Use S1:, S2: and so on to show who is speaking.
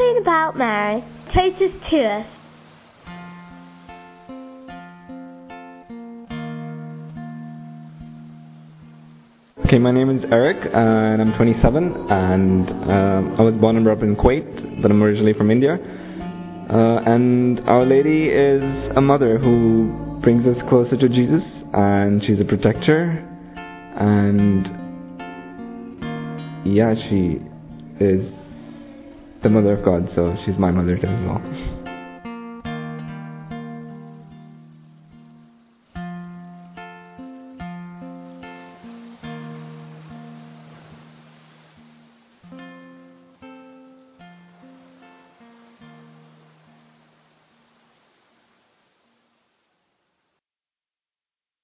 S1: Something about Mary. Take us to us.
S2: Okay, my name is Eric, and I'm 27, and um, I was born and brought up in Kuwait, but I'm originally from India. Uh, and Our Lady is a mother who brings us closer to Jesus, and she's a protector, and yeah, she is the mother of God, so she's my mother too as well.